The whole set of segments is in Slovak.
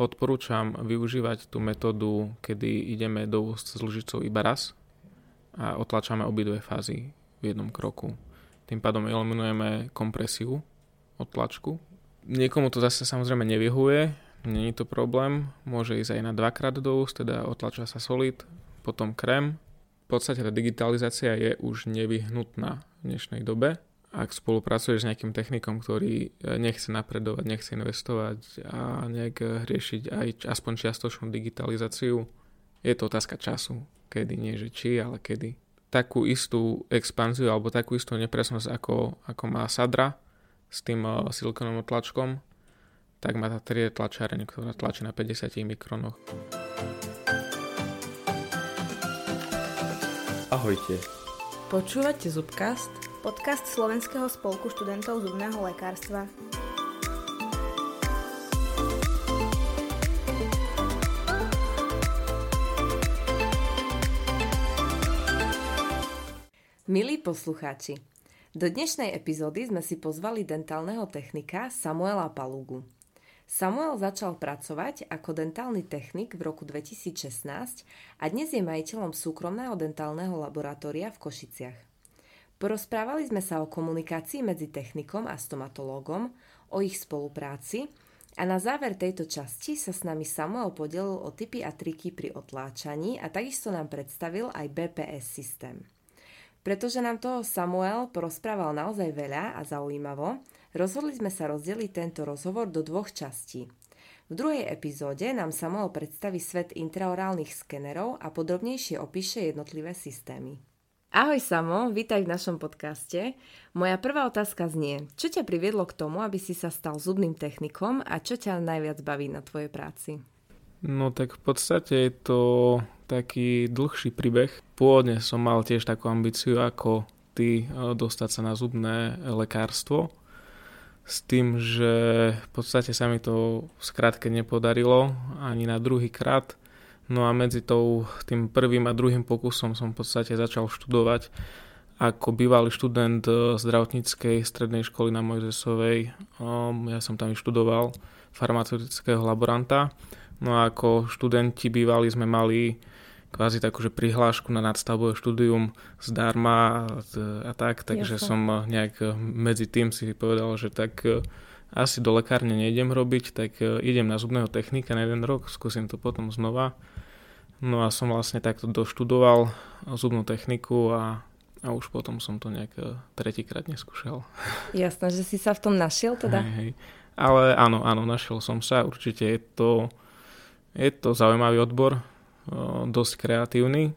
odporúčam využívať tú metódu, kedy ideme do úst s lžicou iba raz a otlačame obidve fázy v jednom kroku. Tým pádom eliminujeme kompresiu odtlačku. Niekomu to zase samozrejme nevyhuje, není to problém, môže ísť aj na dvakrát do úst, teda otlača sa solid, potom krém. V podstate tá digitalizácia je už nevyhnutná v dnešnej dobe, ak spolupracuješ s nejakým technikom, ktorý eh, nechce napredovať, nechce investovať a nejak riešiť aj aspoň čiastočnú digitalizáciu, je to otázka času. Kedy, nie že či, ale kedy. Takú istú expanziu alebo takú istú nepresnosť, ako, ako má Sadra s tým uh, silikonovým tlačkom, tak má tá 3D tlačiareň, ktorá tlačí na 50 mikronoch. Ahojte. Počúvate Zubcast? Podcast Slovenského spolku študentov zubného lekárstva. Milí poslucháči, do dnešnej epizódy sme si pozvali dentálneho technika Samuela Palugu. Samuel začal pracovať ako dentálny technik v roku 2016 a dnes je majiteľom súkromného dentálneho laboratória v Košiciach. Porozprávali sme sa o komunikácii medzi technikom a stomatológom, o ich spolupráci a na záver tejto časti sa s nami Samuel podelil o typy a triky pri otláčaní a takisto nám predstavil aj BPS systém. Pretože nám toho Samuel porozprával naozaj veľa a zaujímavo, rozhodli sme sa rozdeliť tento rozhovor do dvoch častí. V druhej epizóde nám Samuel predstaví svet intraorálnych skenerov a podrobnejšie opíše jednotlivé systémy. Ahoj Samo, vítaj v našom podcaste. Moja prvá otázka znie, čo ťa priviedlo k tomu, aby si sa stal zubným technikom a čo ťa najviac baví na tvojej práci? No tak v podstate je to taký dlhší príbeh. Pôvodne som mal tiež takú ambíciu ako ty e, dostať sa na zubné lekárstvo. S tým, že v podstate sa mi to skrátke nepodarilo ani na druhý krát No a medzi tou, tým prvým a druhým pokusom som v podstate začal študovať ako bývalý študent eh, zdravotníckej strednej školy na Mojzesovej. Um, ja som tam študoval farmaceutického laboranta. No a ako študenti bývali sme mali kvázi takú, že prihlášku na nadstavbové štúdium zdarma a, a tak, takže Jasne. som eh, nejak eh, medzi tým si povedal, že tak asi do lekárne nejdem robiť, tak idem na zubného technika na jeden rok, skúsim to potom znova. No a som vlastne takto doštudoval zubnú techniku a, a už potom som to nejak e, tretíkrát neskúšal. Jasné, že si sa v tom našiel teda? Hej, hej. Ale áno, áno, našiel som sa. Určite je to, je to zaujímavý odbor, e, dosť kreatívny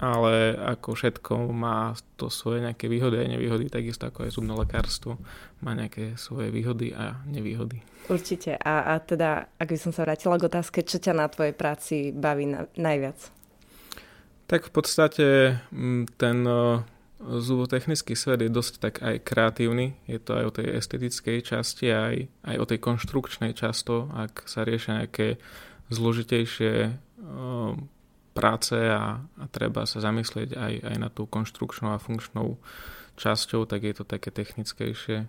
ale ako všetko má to svoje nejaké výhody a nevýhody, takisto ako aj zubné lekárstvo má nejaké svoje výhody a nevýhody. Určite. A, a teda, ak by som sa vrátila k otázke, čo ťa na tvojej práci baví na, najviac? Tak v podstate mm, ten zubotechnický svet je dosť tak aj kreatívny. Je to aj o tej estetickej časti, aj, aj o tej konštrukčnej často, ak sa riešia nejaké zložitejšie práce a, a treba sa zamyslieť aj, aj na tú konštrukčnou a funkčnou časťou, tak je to také technickejšie,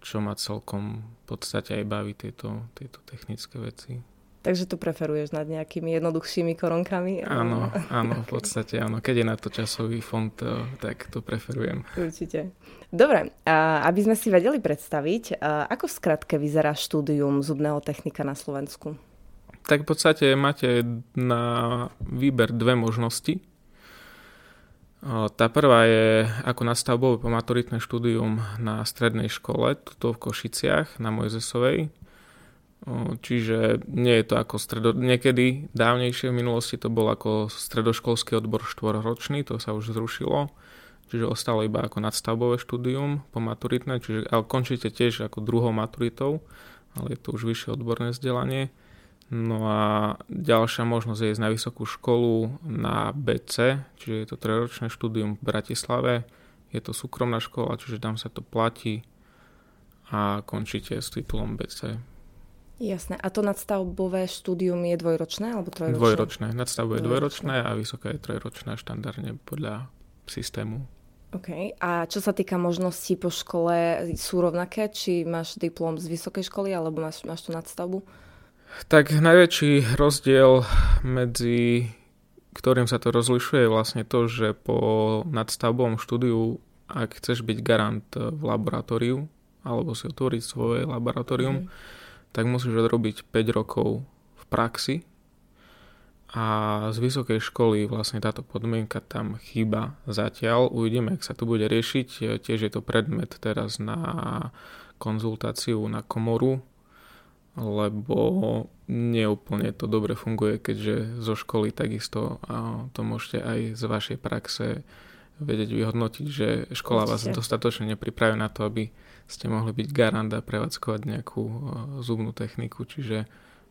čo ma celkom v podstate aj baví tieto, tieto technické veci. Takže tu preferuješ nad nejakými jednoduchšími koronkami? Áno, áno, v podstate áno. Keď je na to časový fond, eh, tak to preferujem. Určite. Dobre, a aby sme si vedeli predstaviť, ako v skratke vyzerá štúdium zubného technika na Slovensku? Tak v podstate máte na výber dve možnosti. Tá prvá je ako nastavbové pomaturitné štúdium na strednej škole, tuto v Košiciach, na Mojzesovej. Čiže nie je to ako stredo... Niekedy dávnejšie v minulosti to bol ako stredoškolský odbor štvorročný, to sa už zrušilo. Čiže ostalo iba ako nadstavbové štúdium pomaturitné, čiže ale končíte tiež ako druhou maturitou, ale je to už vyššie odborné vzdelanie. No a ďalšia možnosť je ísť na vysokú školu na BC, čiže je to trojročné štúdium v Bratislave. Je to súkromná škola, čiže tam sa to platí a končíte s titulom BC. Jasné. A to nadstavbové štúdium je dvojročné alebo trojročné? Dvojročné. Nadstavbové je dvojročné a vysoké je trojročné štandardne podľa systému. OK. A čo sa týka možností po škole, sú rovnaké? Či máš diplom z vysokej školy alebo máš, máš tú nadstavbu? Tak najväčší rozdiel medzi ktorým sa to rozlišuje je vlastne to, že po nadstavbovom štúdiu, ak chceš byť garant v laboratóriu, alebo si otvoriť svoje laboratórium, mm. tak musíš odrobiť 5 rokov v praxi a z vysokej školy vlastne táto podmienka tam chýba zatiaľ. Uvidíme, ak sa to bude riešiť. Tiež je to predmet teraz na konzultáciu na komoru, lebo neúplne to dobre funguje, keďže zo školy takisto to môžete aj z vašej praxe vedieť vyhodnotiť, že škola vás dostatočne nepripraví na to, aby ste mohli byť garant a prevádzkovať nejakú zubnú techniku, čiže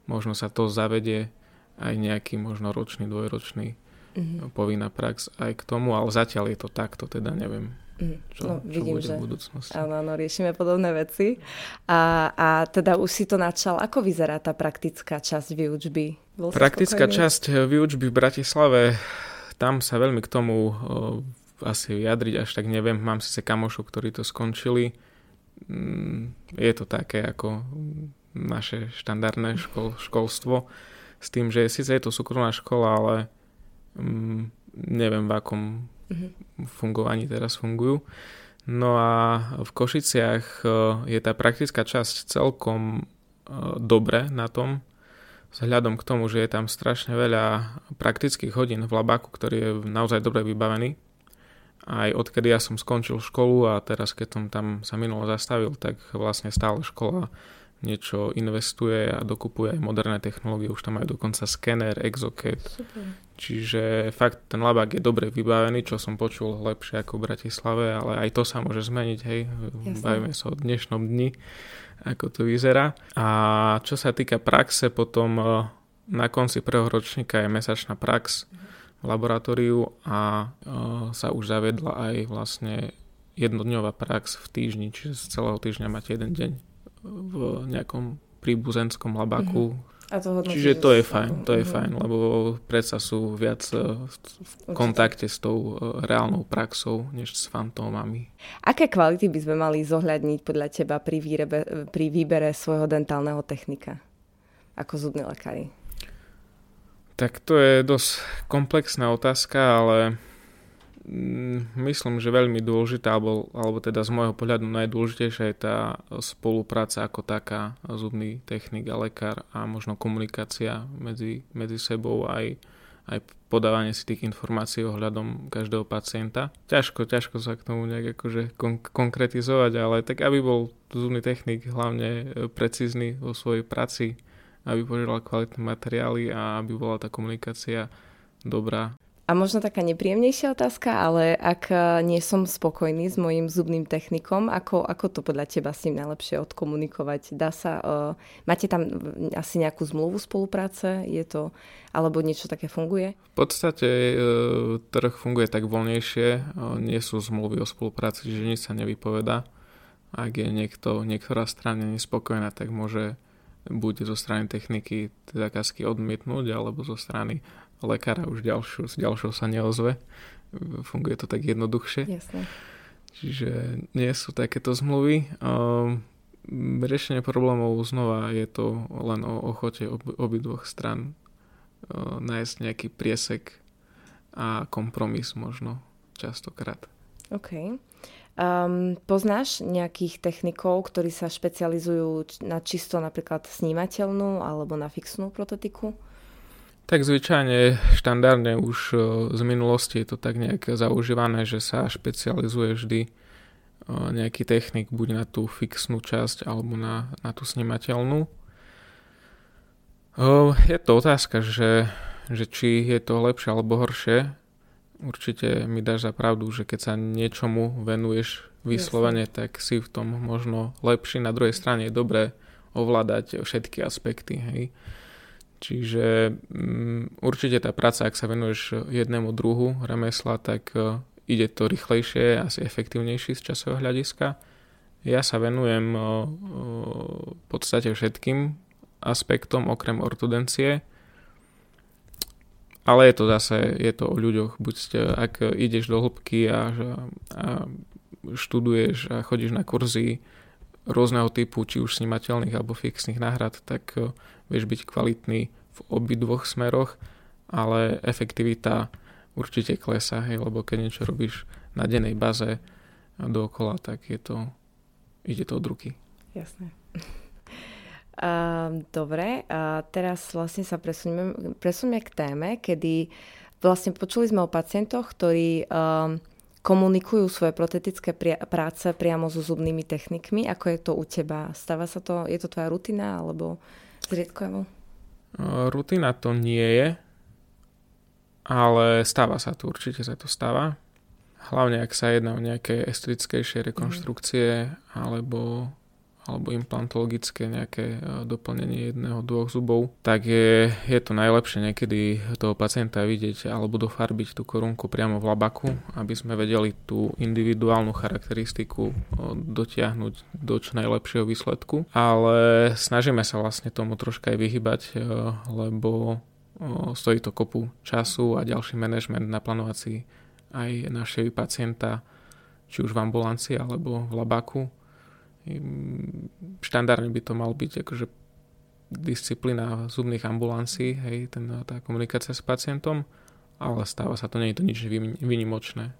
možno sa to zavedie aj nejaký možno ročný, dvojročný mm-hmm. povinná prax aj k tomu, ale zatiaľ je to takto, teda neviem. Mm, čo, no, čo vidím, že v budúcnosti. Áno, áno, riešime podobné veci. A, a teda už si to načal. Ako vyzerá tá praktická časť výučby? Bol praktická časť eh, výučby v Bratislave, tam sa veľmi k tomu o, eh, asi vyjadriť až tak neviem. Mám síce kamošov, ktorí to skončili. Mm, je to také ako naše štandardné škol, školstvo. S tým, že síce je to súkromná škola, ale mm, neviem v akom mm-hmm. fungovaní teraz fungujú. No a v Košiciach e, je tá praktická časť celkom e, dobre na tom, vzhľadom k tomu, že je tam strašne veľa praktických hodín v labáku, ktorý je naozaj dobre vybavený. Aj odkedy ja som skončil školu a teraz keď som tam sa minulo zastavil, tak vlastne stále škola niečo investuje a dokupuje aj moderné technológie, už tam majú dokonca skener, exoket. Super. Čiže fakt ten labák je dobre vybavený, čo som počul lepšie ako v Bratislave, ale aj to sa môže zmeniť, hej. Jasne. Bavíme sa o dnešnom dni, ako to vyzerá. A čo sa týka praxe, potom e, na konci prvého ročníka je mesačná prax v laboratóriu a e, sa už zavedla aj vlastne jednodňová prax v týždni, čiže z celého týždňa máte jeden deň v nejakom príbuzenskom labáku. Mm-hmm. A to Čiže to je fajn, to je mm-hmm. fajn, lebo predsa sú viac e, v kontakte s tou e, reálnou praxou, než s fantómami. Aké kvality by sme mali zohľadniť podľa teba pri, výrebe, pri výbere svojho dentálneho technika ako zubní lekári? Tak to je dosť komplexná otázka, ale myslím, že veľmi dôležitá, alebo, alebo teda z môjho pohľadu najdôležitejšia je tá spolupráca ako taká, zubný technik a lekár a možno komunikácia medzi, medzi sebou aj, aj podávanie si tých informácií ohľadom každého pacienta. Ťažko, ťažko sa k tomu nejak akože kon- konkretizovať, ale tak aby bol zubný technik hlavne e, precízny vo svojej práci, aby požíval kvalitné materiály a aby bola tá komunikácia dobrá. A možno taká nepríjemnejšia otázka, ale ak e, nie som spokojný s mojim zubným technikom, ako, ako to podľa teba s ním najlepšie odkomunikovať? Dá sa, uh, máte tam asi nejakú zmluvu spolupráce? Je to, alebo niečo také funguje? V podstate uh, trh funguje tak voľnejšie, uh, nie sú zmluvy o spolupráci, že nič sa nevypoveda. Ak je niekto, niektorá strana nespokojná, tak môže buď zo strany techniky zákazky odmietnúť, alebo zo strany lekára už ďalšiu, s ďalšou sa neozve. Funguje to tak jednoduchšie. Jasne. Čiže nie sú takéto zmluvy. Um, riešenie problémov znova je to len o ochote ob, obidvoch stran uh, nájsť nejaký priesek a kompromis možno častokrát. OK. Um, poznáš nejakých technikov, ktorí sa špecializujú na čisto napríklad snímateľnú alebo na fixnú protetiku? Tak zvyčajne štandardne už e, z minulosti je to tak nejak zaužívané, že sa špecializuje vždy e, nejaký technik buď na tú fixnú časť alebo na, na tú snímateľnú. E, je to otázka, že, že či je to lepšie alebo horšie. Určite mi dáš za pravdu, že keď sa niečomu venuješ vyslovene, tak si v tom možno lepší. Na druhej strane je dobré ovládať všetky aspekty. Hej Čiže um, určite tá práca, ak sa venuješ jednému druhu remesla, tak uh, ide to rýchlejšie, asi efektívnejšie z časového hľadiska. Ja sa venujem uh, uh, v podstate všetkým aspektom okrem ortodencie, ale je to zase je to o ľuďoch. Buď ste, ak ideš do hĺbky a, a študuješ a chodíš na kurzy rôzneho typu, či už snímateľných alebo fixných náhrad, tak e, vieš byť kvalitný v obidvoch smeroch, ale efektivita určite klesá, hej, lebo keď niečo robíš na dennej baze dookola, tak je to, ide to od ruky. Jasné. Uh, dobre, a teraz vlastne sa presunieme, presunieme k téme, kedy vlastne počuli sme o pacientoch, ktorí uh, komunikujú svoje protetické pri- práce priamo so zubnými technikmi. Ako je to u teba? Stáva sa to, je to tvoja rutina alebo zriedkovo? Rutina to nie je, ale stáva sa to, určite sa to stáva. Hlavne ak sa jedná o nejaké estetickejšie rekonštrukcie mm. alebo alebo implantologické nejaké e, doplnenie jedného, dvoch zubov, tak je, je to najlepšie niekedy toho pacienta vidieť alebo dofarbiť tú korunku priamo v labaku, aby sme vedeli tú individuálnu charakteristiku e, dotiahnuť do čo najlepšieho výsledku. Ale snažíme sa vlastne tomu troška aj vyhybať, e, lebo stojí to kopu času a ďalší manažment naplánovať si aj našeho pacienta či už v ambulancii alebo v labaku štandardne by to mal byť akože disciplína zubných ambulancií, hej, ten, tá komunikácia s pacientom, ale stáva sa to, nie je to nič vynimočné.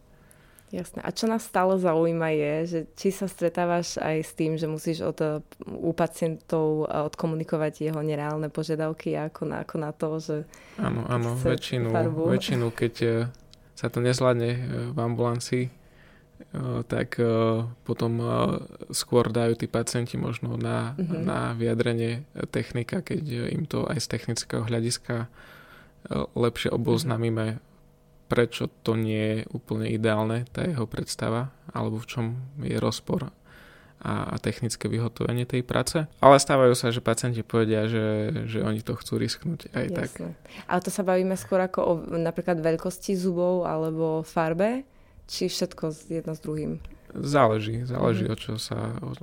Jasné. A čo nás stále zaujíma je, že či sa stretávaš aj s tým, že musíš od, u pacientov odkomunikovať jeho nereálne požiadavky ako na, ako na to, že... Áno, áno, väčšinu, väčšinu, keď eh, sa to nezvládne eh, v ambulancii, tak potom skôr dajú tí pacienti možno na, mm-hmm. na vyjadrenie technika, keď im to aj z technického hľadiska lepšie oboznámime, prečo to nie je úplne ideálne, tá jeho predstava, alebo v čom je rozpor a, a technické vyhotovenie tej práce. Ale stávajú sa, že pacienti povedia, že, že oni to chcú risknúť aj Jasne. tak. Ale to sa bavíme skôr ako o napríklad veľkosti zubov alebo farbe? Či všetko jedno s druhým? Záleží, záleží mm. o čo sa... O,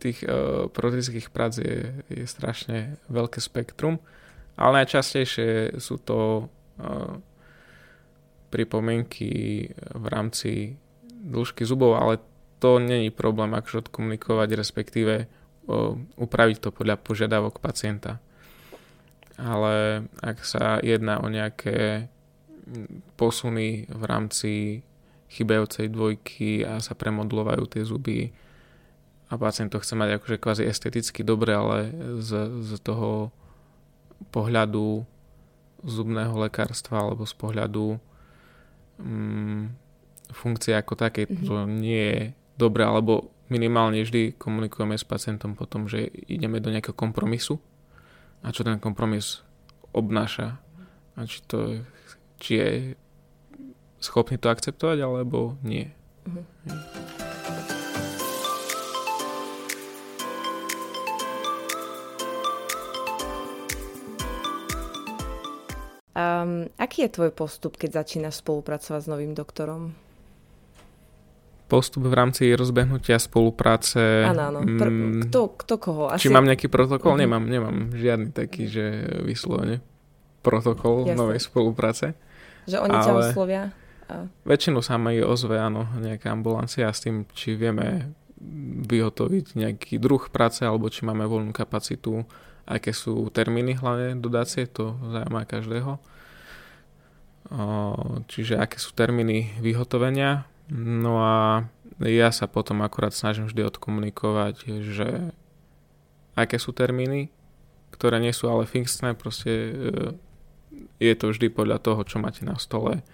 tých uh, protetických prác je, je strašne veľké spektrum, ale najčastejšie sú to uh, pripomienky v rámci dĺžky zubov, ale to není problém akože odkomunikovať, respektíve uh, upraviť to podľa požiadavok pacienta. Ale ak sa jedná o nejaké posuny v rámci chybajúcej dvojky a sa premodlovajú tie zuby. A pacient to chce mať akože kvázi esteticky dobre, ale z, z toho pohľadu zubného lekárstva alebo z pohľadu mm, funkcie ako také mm-hmm. to nie je dobre, alebo minimálne vždy komunikujeme s pacientom potom, že ideme do nejakého kompromisu. A čo ten kompromis obnáša. A či to či je schopný to akceptovať, alebo nie. Um, aký je tvoj postup, keď začínaš spolupracovať s novým doktorom? Postup v rámci rozbehnutia spolupráce... Áno, áno. Pr- mm, kto, kto koho? Asi... Či mám nejaký protokol? Uh-huh. Nemám, nemám žiadny taký, že vyslovene protokol Jasne. novej spolupráce. Že oni ale ťa oslovia? A... Väčšinu sa mi ozve, áno, nejaká ambulancia s tým, či vieme vyhotoviť nejaký druh práce, alebo či máme voľnú kapacitu, aké sú termíny hlavne dodácie, to zaujíma každého. Čiže aké sú termíny vyhotovenia. No a ja sa potom akurát snažím vždy odkomunikovať, že aké sú termíny, ktoré nie sú ale fixné, proste e, je to vždy podľa toho, čo máte na stole,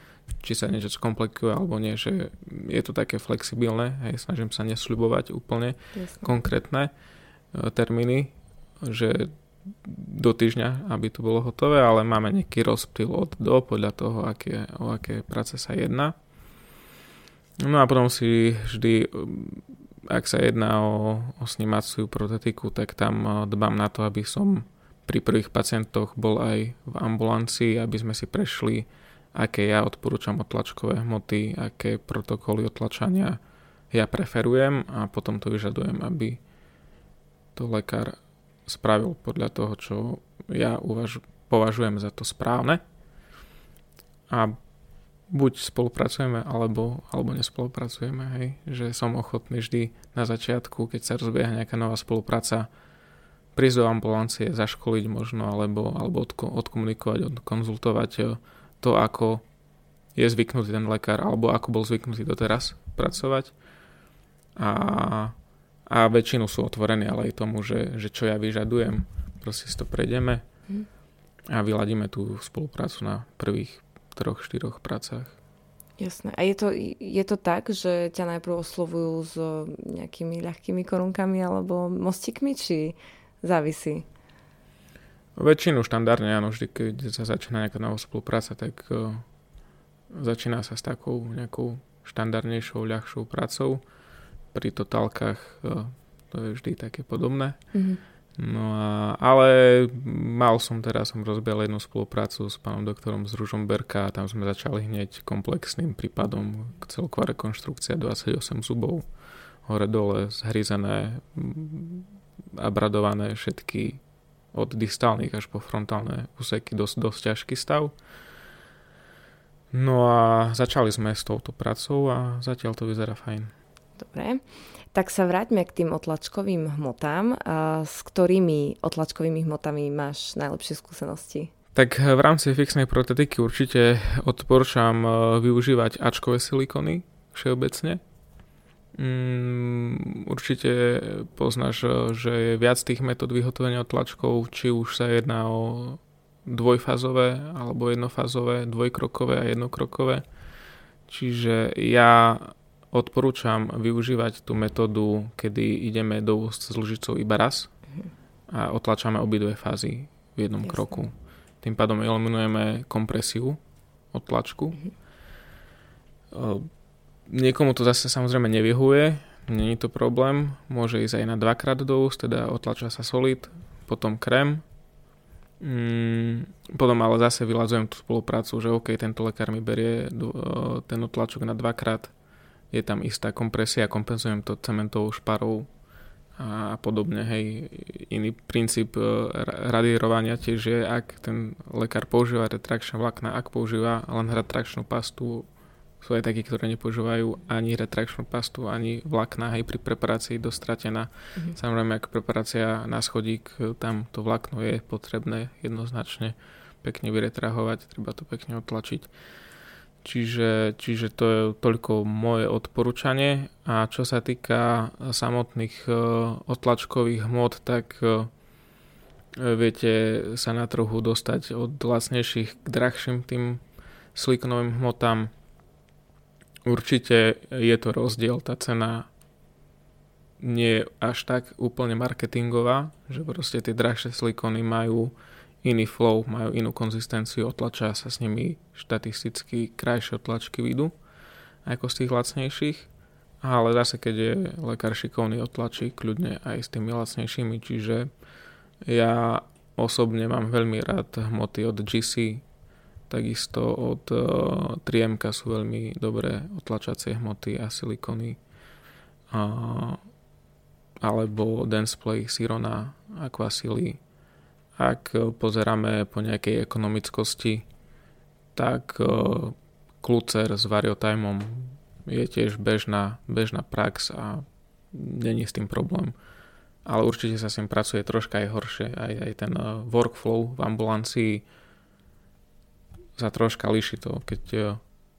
či sa niečo skomplikuje alebo nie, že je to také flexibilné, hej, snažím sa nesľubovať úplne Jasne. konkrétne e, termíny, že do týždňa, aby to bolo hotové, ale máme nejaký rozptyl od do podľa toho, aké, o aké práce sa jedná. No a potom si vždy, ak sa jedná o, o snímaciu protetiku, tak tam e, dbám na to, aby som pri prvých pacientoch bol aj v ambulancii, aby sme si prešli, aké ja odporúčam otlačkové hmoty, aké protokoly otlačania ja preferujem a potom to vyžadujem, aby to lekár spravil podľa toho, čo ja uvaž- považujem za to správne. A buď spolupracujeme, alebo, alebo nespolupracujeme, hej. Že som ochotný vždy na začiatku, keď sa rozbieha nejaká nová spolupráca, prísť do ambulancie, zaškoliť možno, alebo, alebo odko, odkomunikovať, odkonzultovať eh, to, ako je zvyknutý ten lekár, alebo ako bol zvyknutý doteraz pracovať. A, a väčšinu sú otvorení ale aj tomu, že, že čo ja vyžadujem, proste si to prejdeme hm. a vyladíme tú spoluprácu na prvých troch, štyroch prácach. Jasné. A je to, je to tak, že ťa najprv oslovujú s nejakými ľahkými korunkami alebo mostikmi, či závisí? Väčšinu štandardne, áno, vždy, keď sa začína nejaká nová spolupráca, tak uh, začína sa s takou nejakou štandardnejšou, ľahšou prácou. Pri totálkach uh, to je vždy také podobné. Mm-hmm. No a, ale mal som teraz, som rozbial jednu spoluprácu s pánom doktorom z Ružomberka a tam sme začali hneď komplexným prípadom celková rekonštrukcia 28 zubov hore dole zhryzené abradované všetky od distálnych až po frontálne úseky dosť, dosť ťažký stav. No a začali sme s touto pracou a zatiaľ to vyzerá fajn. Dobre, tak sa vráťme k tým otlačkovým hmotám. A s ktorými otlačkovými hmotami máš najlepšie skúsenosti? Tak v rámci fixnej protetiky určite odporúčam e, využívať Ačkové silikony všeobecne, Mm, určite poznáš, že je viac tých metód vyhotovenia tlačkov, či už sa jedná o dvojfázové alebo jednofázové, dvojkrokové a jednokrokové. Čiže ja odporúčam využívať tú metódu, kedy ideme do úst s lžicou iba raz a otlačame obidve fázy v jednom Jasne. kroku. Tým pádom eliminujeme kompresiu od tlačku. Mm-hmm Niekomu to zase samozrejme nevyhuje, není to problém, môže ísť aj na dvakrát do úst, teda otlača sa solid, potom krém, Mm, potom ale zase vylazujem tú spoluprácu, že OK, tento lekár mi berie ten otlačok na dvakrát, je tam istá kompresia, kompenzujem to cementovou šparou a podobne. Hej, iný princíp e, radírovania tiež je, ak ten lekár používa retrakčné vlákna, ak používa len retrakčnú pastu, sú aj takí, ktorí nepoužívajú ani retrakčnú pastu, ani vlákna, aj pri preparácii dostratená. Mm-hmm. Samozrejme, ak preparácia na schodík, tam to vlákno je potrebné jednoznačne pekne vyretrahovať, treba to pekne otlačiť. Čiže, čiže to je toľko moje odporúčanie. A čo sa týka samotných uh, otlačkových hmot, tak uh, viete sa na trhu dostať od lacnejších k drahším tým silikonovým hmotám Určite je to rozdiel, tá cena nie je až tak úplne marketingová, že proste tie drahšie silikony majú iný flow, majú inú konzistenciu, otlačia sa s nimi štatisticky krajšie otlačky vidú ako z tých lacnejších, ale zase keď je lekár šikovný, otlačí kľudne aj s tými lacnejšími, čiže ja osobne mám veľmi rád hmoty od GC, Takisto od eh, 3 sú veľmi dobré otlačacie hmoty a silikony. Alebo Danceplay Sirona Aquasily. Ak pozeráme po nejakej ekonomickosti, tak uh, Klucer s Variotimom je tiež bežná, bežná prax a není s tým problém. Ale určite sa s tým pracuje troška aj horšie. Aj, aj ten workflow v ambulancii sa troška líši to, keď e,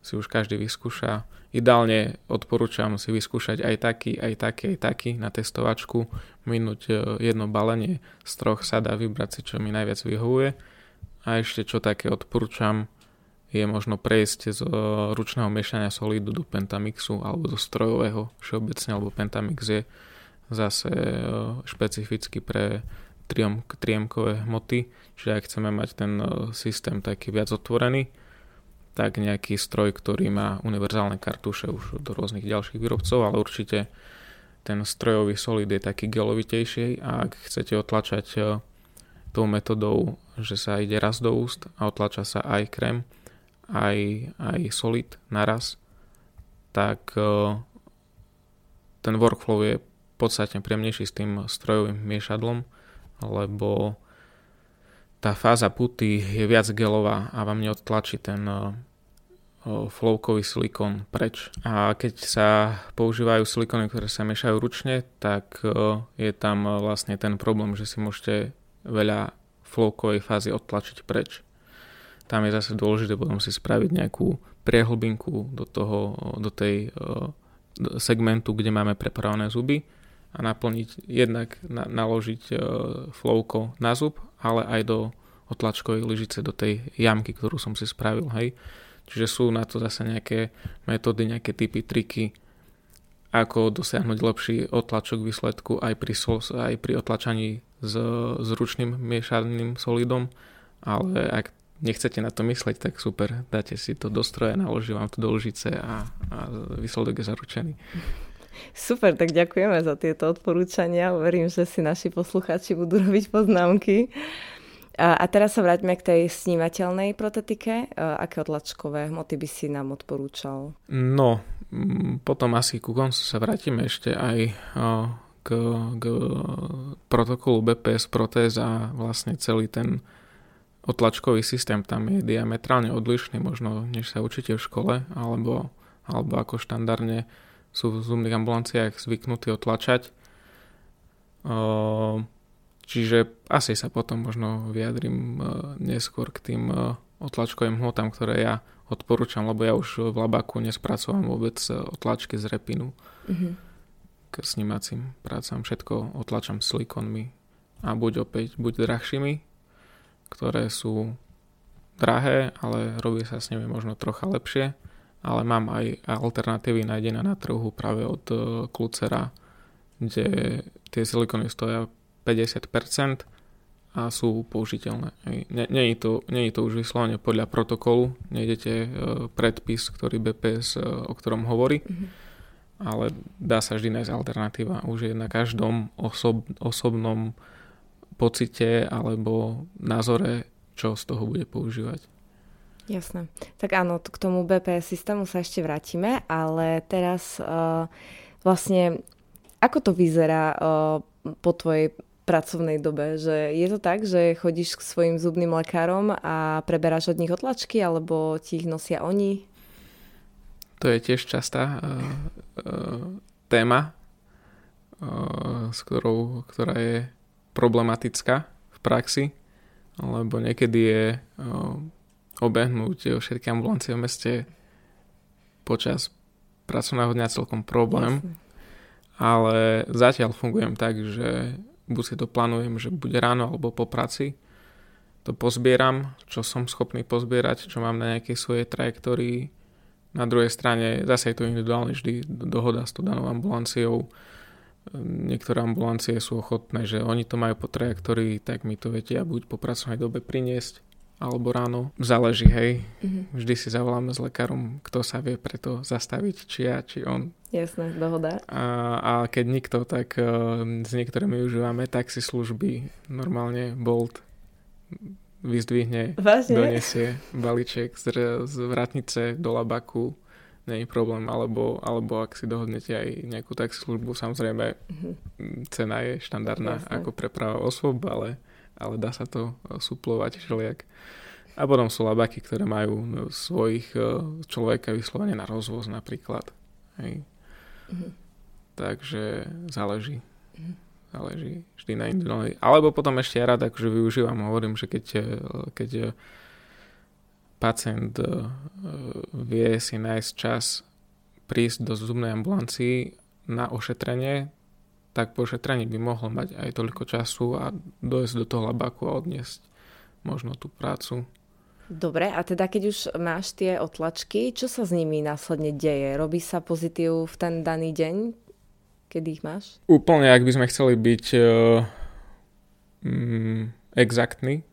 si už každý vyskúša. Ideálne odporúčam si vyskúšať aj taký, aj taký, aj taký na testovačku, minúť e, jedno balenie z troch sa dá vybrať si, čo mi najviac vyhovuje. A ešte čo také odporúčam, je možno prejsť z e, ručného miešania solidu do Pentamixu alebo do strojového všeobecne, alebo Pentamix je zase špecificky pre triom, triemkové hmoty, čiže ak chceme mať ten e, systém taký viac otvorený, tak nejaký stroj, ktorý má univerzálne kartuše už do rôznych ďalších výrobcov, ale určite ten strojový solid je taký gelovitejší a ak chcete otlačať e, tou metodou, že sa ide raz do úst a otlača sa aj krém, aj, aj solid naraz, tak e, ten workflow je podstatne príjemnejší s tým strojovým miešadlom, lebo tá fáza puty je viac gelová a vám neodtlačí ten, eh, flowkový silikón preč. A keď sa používajú silikóny, ktoré sa miešajú ručne, tak je tam vlastne ten problém, že si môžete veľa flowkovej fázy odtlačiť preč. Tam je zase dôležité potom si spraviť nejakú priehlbinku do, toho, do tej segmentu, kde máme prepravené zuby a naplniť, jednak na, naložiť flowko na zub, ale aj do otlačkovej lyžice, do tej jamky, ktorú som si spravil. Hej. Čiže sú na to zase nejaké metódy, nejaké typy, triky, ako dosiahnuť lepší otlačok výsledku aj pri, sol, aj pri otlačaní s, s ručným miešaným solidom, ale ak nechcete na to mysleť, tak super, dáte si to do stroja, naložím vám to do lžice a, a výsledok je zaručený. Super, tak ďakujeme za tieto odporúčania. Verím, že si naši poslucháči budú robiť poznámky. A, teraz sa vráťme k tej snímateľnej protetike. Aké odlačkové hmoty by si nám odporúčal? No, potom asi ku koncu sa vrátime ešte aj k, k protokolu BPS protéz a vlastne celý ten otlačkový systém tam je diametrálne odlišný možno než sa učíte v škole alebo, alebo ako štandardne sú v zubných ambulanciách zvyknutí otlačať. Čiže asi sa potom možno vyjadrím e, neskôr k tým otlačkovým hmotám, ktoré ja odporúčam, lebo ja už v labaku nespracovam vôbec otlačky z repinu. Mm-hmm. K snímacím prácam všetko otlačam silikonmi a buď opäť, buď drahšími, ktoré sú drahé, ale robí sa s nimi možno trocha lepšie, ale mám aj alternatívy nájdené na trhu práve od Klucera, kde tie silikony stoja 50% a sú použiteľné. Nie, je to, nie je to už vyslovene podľa protokolu, nejdete e, predpis, ktorý BPS, e, o ktorom hovorí, mm-hmm. ale dá sa vždy nájsť alternatíva. Už je na každom osob, osobnom pocite alebo názore, čo z toho bude používať. Jasné. Tak áno, k tomu BPS systému sa ešte vrátime, ale teraz uh, vlastne ako to vyzerá uh, po tvojej pracovnej dobe, že je to tak, že chodíš k svojim zubným lekárom a preberáš od nich otlačky, alebo ti ich nosia oni? To je tiež častá uh, uh, téma, uh, s ktorou, ktorá je problematická v praxi, lebo niekedy je uh, obehnúť všetky ambulancie v meste počas pracovného dňa celkom problém. Jasne. Ale zatiaľ fungujem tak, že buď si to plánujem, že bude ráno alebo po práci, to pozbieram, čo som schopný pozbierať, čo mám na nejakej svojej trajektórii. Na druhej strane zase je to individuálne vždy dohoda s tou danou ambulanciou. Niektoré ambulancie sú ochotné, že oni to majú po trajektórii, tak mi to vedia buď po pracovnej dobe priniesť, alebo ráno. Záleží, hej. Mm-hmm. Vždy si zavoláme s lekárom, kto sa vie preto zastaviť, či ja, či on. Jasné, dohoda. A, a keď nikto, tak uh, s niektorými užívame taxislužby. Normálne Bolt vyzdvihne, Vážne? donesie balíček z, z vratnice do labaku. Není problém, alebo, alebo ak si dohodnete aj nejakú taxislužbu, samozrejme mm-hmm. cena je štandardná Jasné. ako preprava osôb, ale ale dá sa to eh, suplovať všelijak. A potom sú labaky, ktoré majú svojich eh, človeka vyslovene na rozvoz napríklad. Hej. Mm-hmm. Takže záleží. Mm-hmm. Záleží vždy na individuálnej. Alebo potom ešte ja rád akože využívam, hovorím, že keď, eh, keď pacient vie si nájsť čas prísť do zubnej ambulancii na ošetrenie, tak po šetrení by mohol mať aj toľko času a dojsť do toho labaku a odniesť možno tú prácu. Dobre, a teda keď už máš tie otlačky, čo sa s nimi následne deje? Robí sa pozitív v ten daný deň, kedy ich máš? Úplne, ak by sme chceli byť uh, mm, exaktní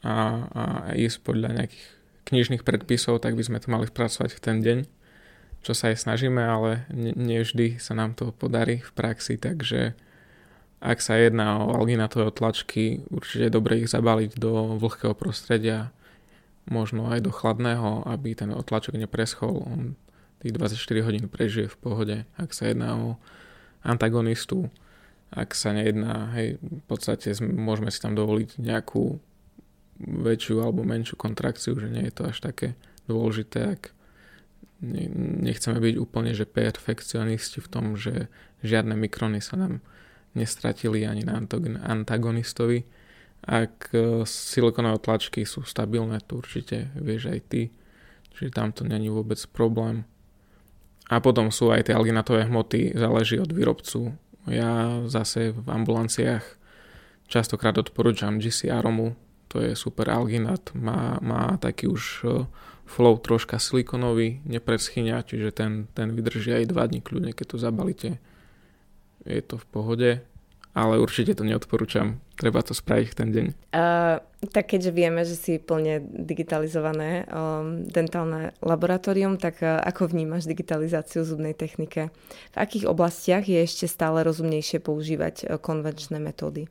a, a ísť podľa nejakých knižných predpisov, tak by sme to mali spracovať v ten deň čo sa aj snažíme, ale nevždy sa nám to podarí v praxi, takže ak sa jedná o alginatové tlačky, určite je dobre ich zabaliť do vlhkého prostredia, možno aj do chladného, aby ten otlačok nepreschol. On tých 24 hodín prežije v pohode, ak sa jedná o antagonistu, ak sa nejedná, hej, v podstate môžeme si tam dovoliť nejakú väčšiu alebo menšiu kontrakciu, že nie je to až také dôležité, ak nechceme byť úplne že perfekcionisti v tom, že žiadne mikrony sa nám nestratili ani na antagonistovi. Ak e, silikonové tlačky sú stabilné, to určite vieš aj ty, čiže tam to není vôbec problém. A potom sú aj tie alginatové hmoty, záleží od výrobcu. Ja zase v ambulanciách častokrát odporúčam GC Aromu, to je super alginat, má, má taký už e, flow troška silikonový, nepreschyňa, čiže ten, ten vydrží aj 2 dní kľudne, keď to zabalíte. Je to v pohode, ale určite to neodporúčam. Treba to spraviť v ten deň. Uh, tak keďže vieme, že si plne digitalizované um, dentálne laboratórium, tak uh, ako vnímaš digitalizáciu zubnej technike? V akých oblastiach je ešte stále rozumnejšie používať uh, konvenčné metódy?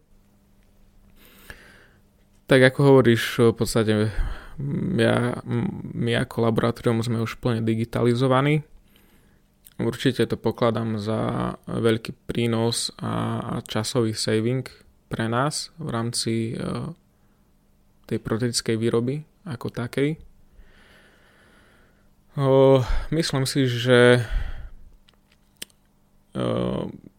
Tak ako hovoríš, v podstate ja, my ako laboratórium sme už plne digitalizovaní Určite to pokladám za veľký prínos a časový saving pre nás v rámci e, tej protetickej výroby ako takej. Myslím si, že e,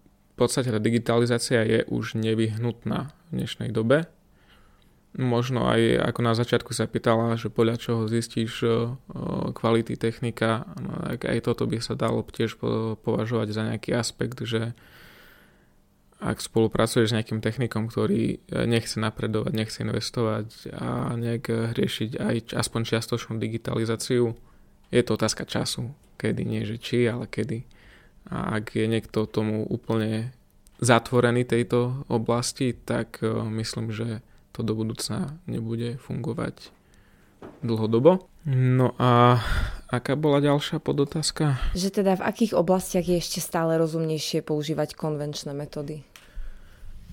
v podstate tá digitalizácia je už nevyhnutná v dnešnej dobe možno aj ako na začiatku sa pýtala, že podľa čoho zistíš kvality technika, no, tak aj toto by sa dalo tiež považovať za nejaký aspekt, že ak spolupracuješ s nejakým technikom, ktorý e, nechce napredovať, nechce investovať a nejak riešiť aj aspoň čiastočnú digitalizáciu, je to otázka času, kedy, nie že či, ale kedy. A ak je niekto tomu úplne zatvorený tejto oblasti, tak e, myslím, že to do budúcna nebude fungovať dlhodobo. No a aká bola ďalšia podotázka? Že teda v akých oblastiach je ešte stále rozumnejšie používať konvenčné metódy?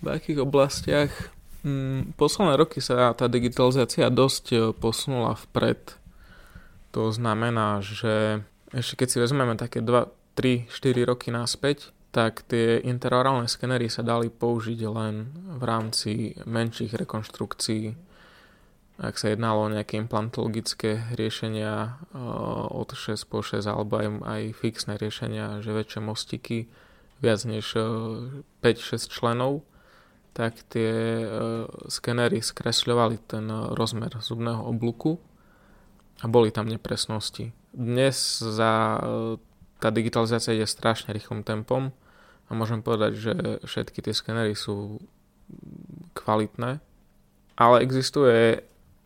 V akých oblastiach? Mm, posledné roky sa tá digitalizácia dosť e, posunula vpred. To znamená, že ešte keď si vezmeme také 2, 3, 4 roky naspäť, tak tie interorálne skenery sa dali použiť len v rámci menších rekonštrukcií. Ak sa jednalo o nejaké implantologické riešenia od 6 po 6 alebo aj, aj fixné riešenia, že väčšie mostiky, viac než 5-6 eh, členov, tak tie skenery skresľovali ten rozmer zubného oblúku a boli tam nepresnosti. Dnes za tá digitalizácia ide strašne rýchlym tempom a môžem povedať, že všetky tie skenery sú kvalitné, ale existuje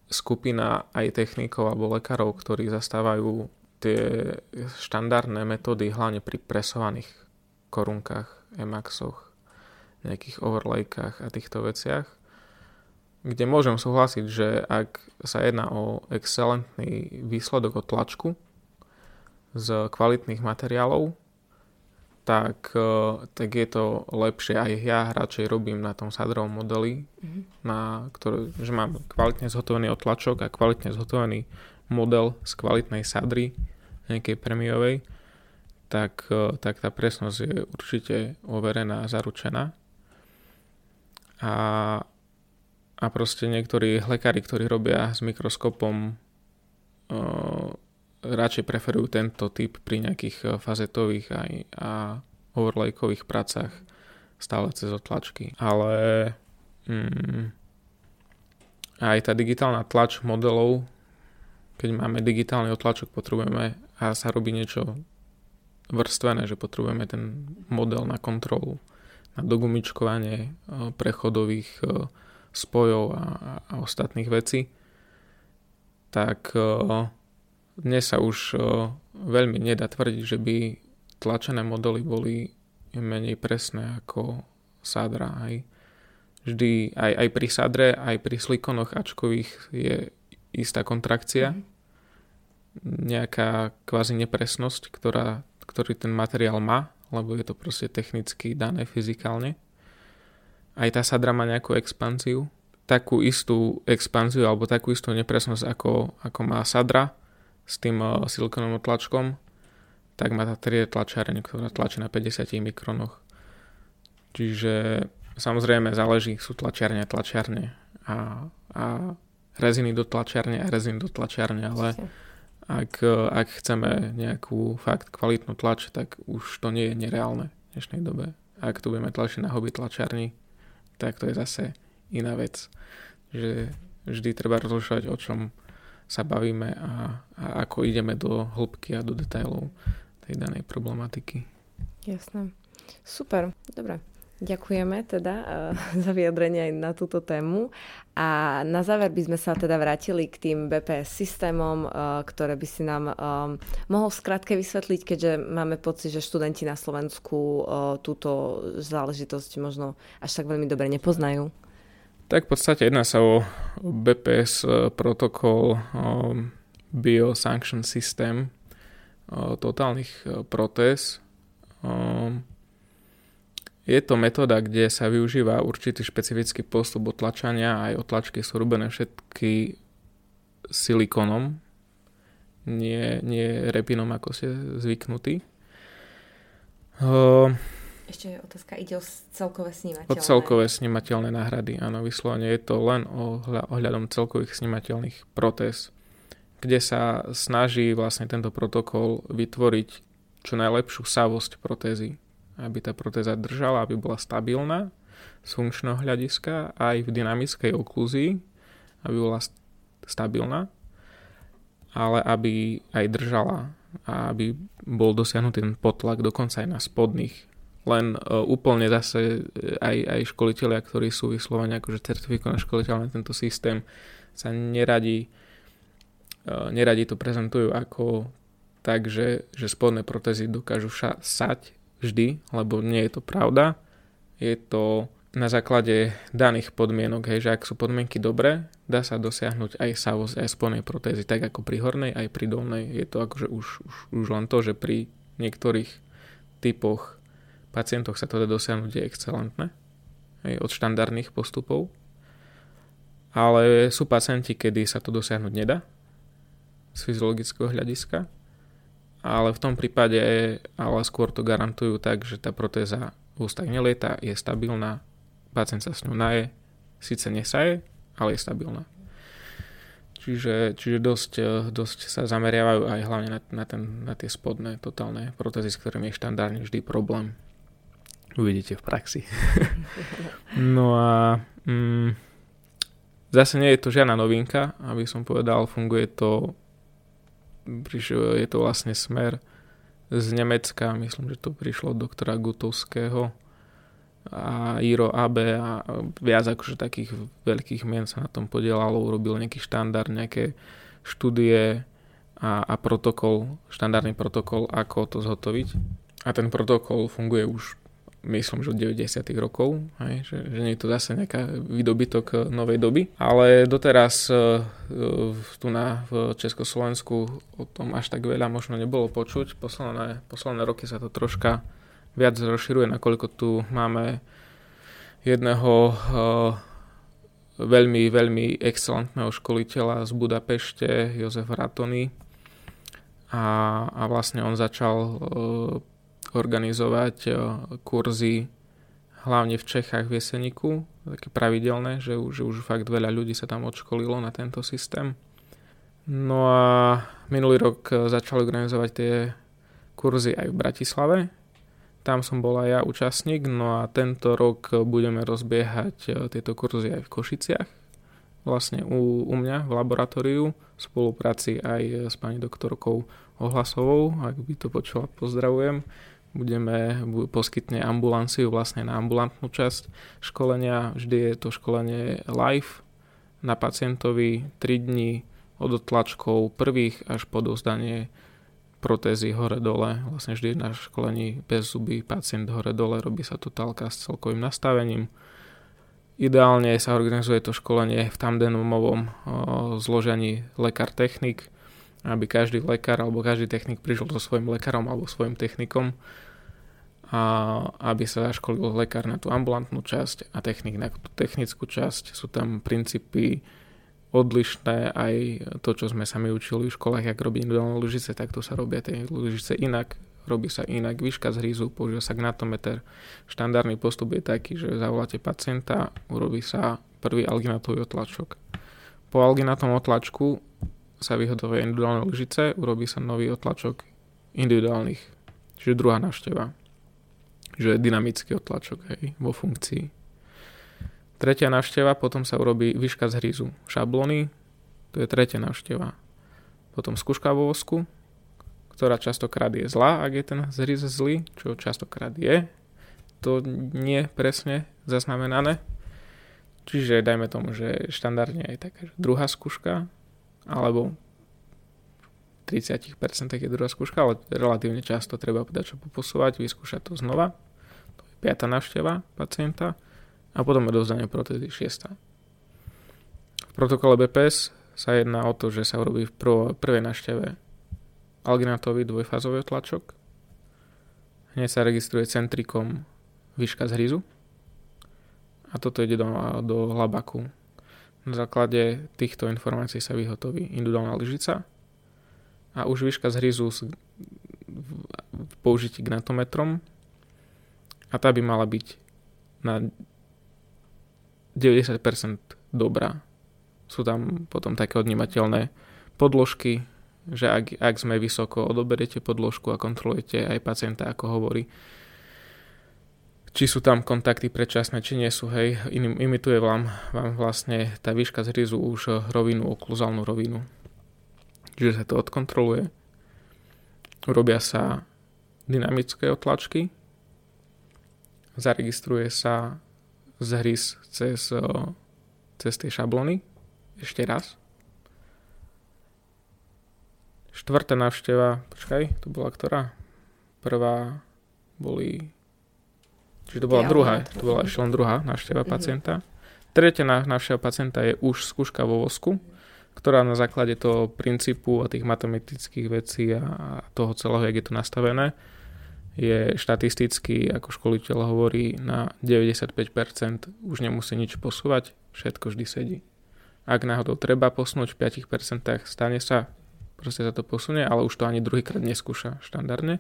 skupina aj technikov alebo lekárov, ktorí zastávajú tie štandardné metódy hlavne pri presovaných korunkách, emaxoch, nejakých overlaykách a týchto veciach, kde môžem súhlasiť, že ak sa jedná o excelentný výsledok od tlačku z kvalitných materiálov, tak, e, tak je to lepšie. Aj ja radšej robím na tom sadrovom modeli, mm-hmm. na ktorý, že mám kvalitne zhotovený otlačok a kvalitne zhotovený model z kvalitnej sadry, nejakej premiovej, tak, e, tak tá presnosť je určite overená a zaručená. A, a proste niektorí lekári, ktorí robia s mikroskopom uh, radšej preferujú tento typ pri nejakých eh, fazetových aj, a overlaykových pracách stále cez otlačky. Ale mm, aj tá digitálna tlač modelov, keď máme digitálny otlačok, potrebujeme a sa robí niečo vrstvené, že potrebujeme ten model na kontrolu, na dogumičkovanie eh, prechodových eh, spojov a, a ostatných vecí, tak dnes sa už veľmi nedá tvrdiť, že by tlačené modely boli menej presné ako sadra. Aj. Vždy, aj, aj pri sadre, aj pri slikonoch ačkových je istá kontrakcia, mm-hmm. nejaká kvázi nepresnosť, ktorá, ktorý ten materiál má, lebo je to proste technicky dané fyzikálne. Aj tá sadra má nejakú expanziu, takú istú expanziu alebo takú istú nepresnosť ako, ako má sadra, s tým uh, silikonovým tlačkom, tak má tá 3D tlačiareň, ktorá tlačí na 50 mikronoch. Čiže samozrejme záleží, sú tlačiarne a tlačiarne a, a reziny do tlačiarne a reziny do tlačiarne, ale, ak, ak chceme nejakú fakt kvalitnú tlač, tak už to nie je nereálne v dnešnej dobe. Ak to budeme tlačiť na hobby tlačiarni, tak to je zase iná vec. Že vždy treba rozlišovať, o čom sa bavíme a, a ako ideme do hĺbky a do detailov tej danej problematiky. Jasné. Super, dobre. Ďakujeme teda uh, za vyjadrenie aj na túto tému. A na záver by sme sa teda vrátili k tým BPS systémom, uh, ktoré by si nám um, mohol skrátke vysvetliť, keďže máme pocit, že študenti na Slovensku túto záležitosť možno až tak veľmi dobre nepoznajú. Tak v podstate jedná sa o BPS protokol um, Biosanction System totálnych protéz. Je to metóda, kde sa využíva určitý špecifický postup otlačania, aj otlačky sú robené všetky silikónom, nie, nie repinom, ako ste zvyknutí. Ešte otázka, ide o celkové snímateľné. O celkové snímateľné náhrady, áno, vyslovene je to len o ohľadom celkových snímateľných protéz, kde sa snaží vlastne tento protokol vytvoriť čo najlepšiu savosť protézy aby tá protéza držala, aby bola stabilná z funkčného hľadiska aj v dynamickej oklúzii, aby bola stabilná, ale aby aj držala a aby bol dosiahnutý ten potlak dokonca aj na spodných. Len uh, úplne zase e, aj, aj školiteľia, ktorí sú vyslovene akože certifikovaní školiteľ na tento systém, sa neradi, uh, neradi to prezentujú ako tak, že, že spodné protézy dokážu ša- sať vždy, lebo nie je to pravda. Je to na základe daných podmienok, hej, že ak sú podmienky dobré, dá sa dosiahnuť aj savosť, aj spodnej protézy, tak ako pri hornej, aj pri dolnej. Je to akože už, už, už len to, že pri niektorých typoch pacientoch sa to dá dosiahnuť je excelentné, hej, od štandardných postupov. Ale sú pacienti, kedy sa to dosiahnuť nedá z fyziologického hľadiska ale v tom prípade ale skôr to garantujú tak, že tá protéza v ústach nelieta, je stabilná, pacient sa s ňou naje, síce nesaje, ale je stabilná. Čiže, čiže dosť, dosť sa zameriavajú aj hlavne na, na, ten, na tie spodné totálne protézy, s ktorými je štandardne vždy problém. Uvidíte v praxi. no a mm, zase nie je to žiadna novinka, aby som povedal, funguje to je to vlastne smer z Nemecka, myslím, že to prišlo od doktora Gutovského a Iro AB a viac akože takých veľkých mien sa na tom podielalo, urobil nejaký štandard, nejaké štúdie a, a protokol, štandardný protokol, ako to zhotoviť. A ten protokol funguje už myslím, že od 90. rokov, hej, že, že nie je to zase nejaká výdobytok eh, novej doby, ale doteraz uh, tu na v Československu o tom až tak veľa možno nebolo počuť. Posledné, posledné roky sa to troška viac rozširuje, nakoľko tu máme jedného veľmi, veľmi excelentného školiteľa z Budapešte, Jozef Ratony. A, a vlastne on začal organizovať e, kurzy hlavne v Čechách v Jeseniku, také pravidelné, že, že už fakt veľa ľudí sa tam odškolilo na tento systém. No a minulý rok e, začali organizovať tie kurzy aj v Bratislave. Tam som bol aj ja účastník, no a tento rok budeme rozbiehať e, tieto kurzy aj v Košiciach, vlastne u, u mňa v laboratóriu, v spolupráci aj s pani doktorkou Ohlasovou, ak by to počula, pozdravujem budeme, poskytne ambulanciu vlastne na ambulantnú časť školenia. Vždy je to školenie live na pacientovi 3 dní od otlačkov prvých až po dozdanie protézy hore-dole. Vlastne vždy na školení bez zuby pacient hore-dole, robí sa totálka s celkovým nastavením. Ideálne sa organizuje to školenie v tandenomovom zložení lekár-technik, aby každý lekár alebo každý technik prišiel so svojím lekárom alebo svojim technikom a aby sa zaškolil lekár na tú ambulantnú časť a technik na tú technickú časť. Sú tam princípy odlišné, aj to, čo sme sa my učili v školách, jak robiť individuálne lyžice, tak to sa robia tie lyžice inak, robí sa inak výška zhrízu, používa sa gnatometer. Štandardný postup je taký, že zavoláte pacienta, urobí sa prvý alginatový otlačok. Po alginatom otlačku sa vyhodovia individuálne lyžice, urobí sa nový otlačok individuálnych, čiže druhá návšteva. Že dynamický otlačok hej, vo funkcii. Tretia návšteva, potom sa urobí výška zhrízu šablóny, to je tretia návšteva. Potom skúška vo vosku, ktorá častokrát je zlá, ak je ten zhríz zlý, čo častokrát je. To nie presne zaznamenané. Čiže dajme tomu, že štandardne je taká druhá skúška, alebo 30% je druhá skúška, ale relatívne často treba čo poposúvať, vyskúšať to znova. To je piata návšteva pacienta a potom je dozdanie protézy šiesta. V protokole BPS sa jedná o to, že sa urobí v prv, prvej návšteve alginatový dvojfázový tlačok. Hneď sa registruje centrikom výška zhryzu a toto ide do, do labaku. Na základe týchto informácií sa vyhotoví individuálna lyžica a už výška zhryzu v, v použití gnatometrom a tá by mala byť na 90% dobrá sú tam potom také odnímateľné podložky, že ak, ak sme vysoko, odoberiete podložku a kontrolujete aj pacienta, ako hovorí, či sú tam kontakty predčasné, či nie sú, hej, Inim, imituje vám, vám vlastne tá výška zhryzu už rovinu, okluzálnu rovinu. Čiže sa to odkontroluje. Robia sa dynamické otlačky, zaregistruje sa zhrys cez, cez tie šablony, ešte raz. Štvrtá návšteva, počkaj, to bola ktorá? Prvá boli... Čiže to bola ja, druhá, to bola ešte len druhá návšteva uh-huh. pacienta. Tretia návšteva pacienta je už skúška vo vosku, ktorá na základe toho princípu a tých matematických vecí a toho celého, jak je to nastavené, je štatisticky, ako školiteľ hovorí, na 95% už nemusí nič posúvať, všetko vždy sedí. Ak náhodou treba posunúť v 5%, stane sa, proste sa to posunie, ale už to ani druhýkrát neskúša štandardne.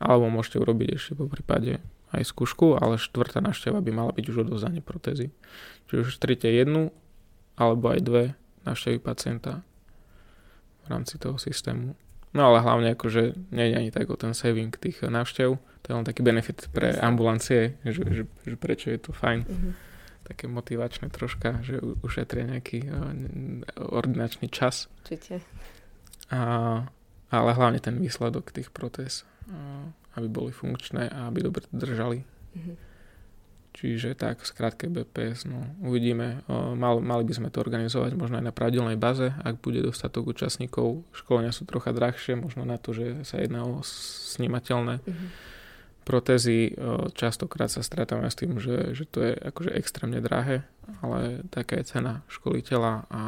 Alebo môžete urobiť ešte po prípade aj skúšku, ale štvrtá návšteva by mala byť už odovzdanie protézy. Čiže už štvrte jednu alebo aj dve návštevy pacienta v rámci toho systému. No ale hlavne akože nie je ani tak o ten saving tých návštev, to je len taký benefit pre ambulancie, že, že, že prečo je to fajn. Mm-hmm také motivačné troška, že ušetria nejaký uh, ordinačný čas. Určite. A, ale hlavne ten výsledok tých protéz, uh, aby boli funkčné a aby dobre držali. Mm-hmm. Čiže tak, skrátke BPS, no uvidíme. Mal, mali by sme to organizovať možno aj na pravidelnej baze, ak bude dostatok účastníkov. Školenia sú trocha drahšie, možno na to, že sa jedná o snímateľné. Mm-hmm protézy častokrát sa stretávame s tým, že, že to je akože extrémne drahé, ale taká je cena školiteľa a, a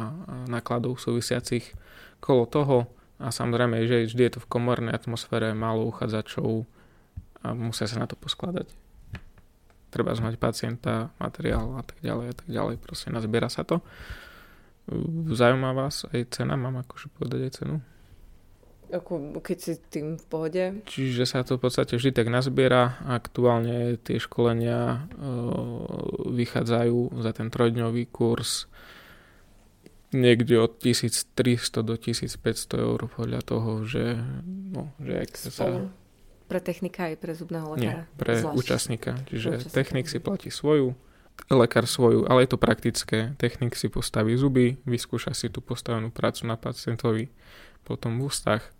nákladov súvisiacich kolo toho a samozrejme, že vždy je to v komornej atmosfére, málo uchádzačov a musia sa na to poskladať. Treba zmať pacienta, materiál a tak ďalej a tak ďalej, proste nazbiera sa to. Zaujíma vás aj cena, mám akože povedať aj cenu? Ako, keď si tým v pohode? Čiže sa to v podstate vždy tak nazbiera. Aktuálne tie školenia e, vychádzajú za ten trojdňový kurz niekde od 1300 do 1500 eur podľa toho, že, no, že ak sa... Pre technika aj pre zubného lekára? Nie, pre Zvlášť. účastníka. Čiže účastníka. technik si platí svoju, lekár svoju, ale je to praktické. Technik si postaví zuby, vyskúša si tú postavenú prácu na pacientovi, potom v ústach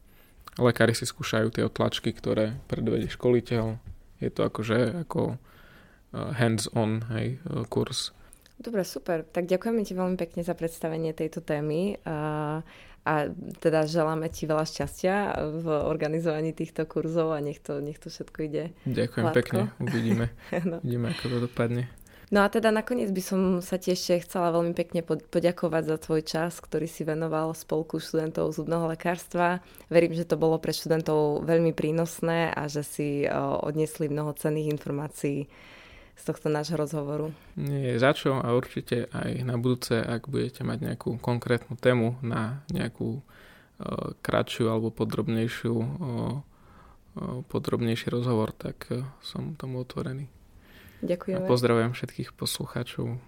Lekári si skúšajú tie otlačky, ktoré predvedie školiteľ. Je to akože ako uh, hands-on hej, uh, kurz. Dobre, super. Tak ďakujeme ti veľmi pekne za predstavenie tejto témy a, a teda želáme ti veľa šťastia v organizovaní týchto kurzov a nech to, nech to všetko ide Ďakujem hladko. pekne, uvidíme. no. Uvidíme, ako to dopadne. No a teda nakoniec by som sa tiež chcela veľmi pekne poďakovať za tvoj čas, ktorý si venoval spolku študentov zubného lekárstva. Verím, že to bolo pre študentov veľmi prínosné a že si odnesli mnoho cenných informácií z tohto nášho rozhovoru. Nie je za čo a určite aj na budúce, ak budete mať nejakú konkrétnu tému na nejakú uh, kratšiu alebo podrobnejšiu, uh, uh, podrobnejší rozhovor, tak uh, som tomu otvorený. Ďakujeme. A pozdravujem všetkých poslucháčov.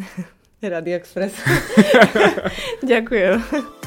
Radio Express. Ďakujem.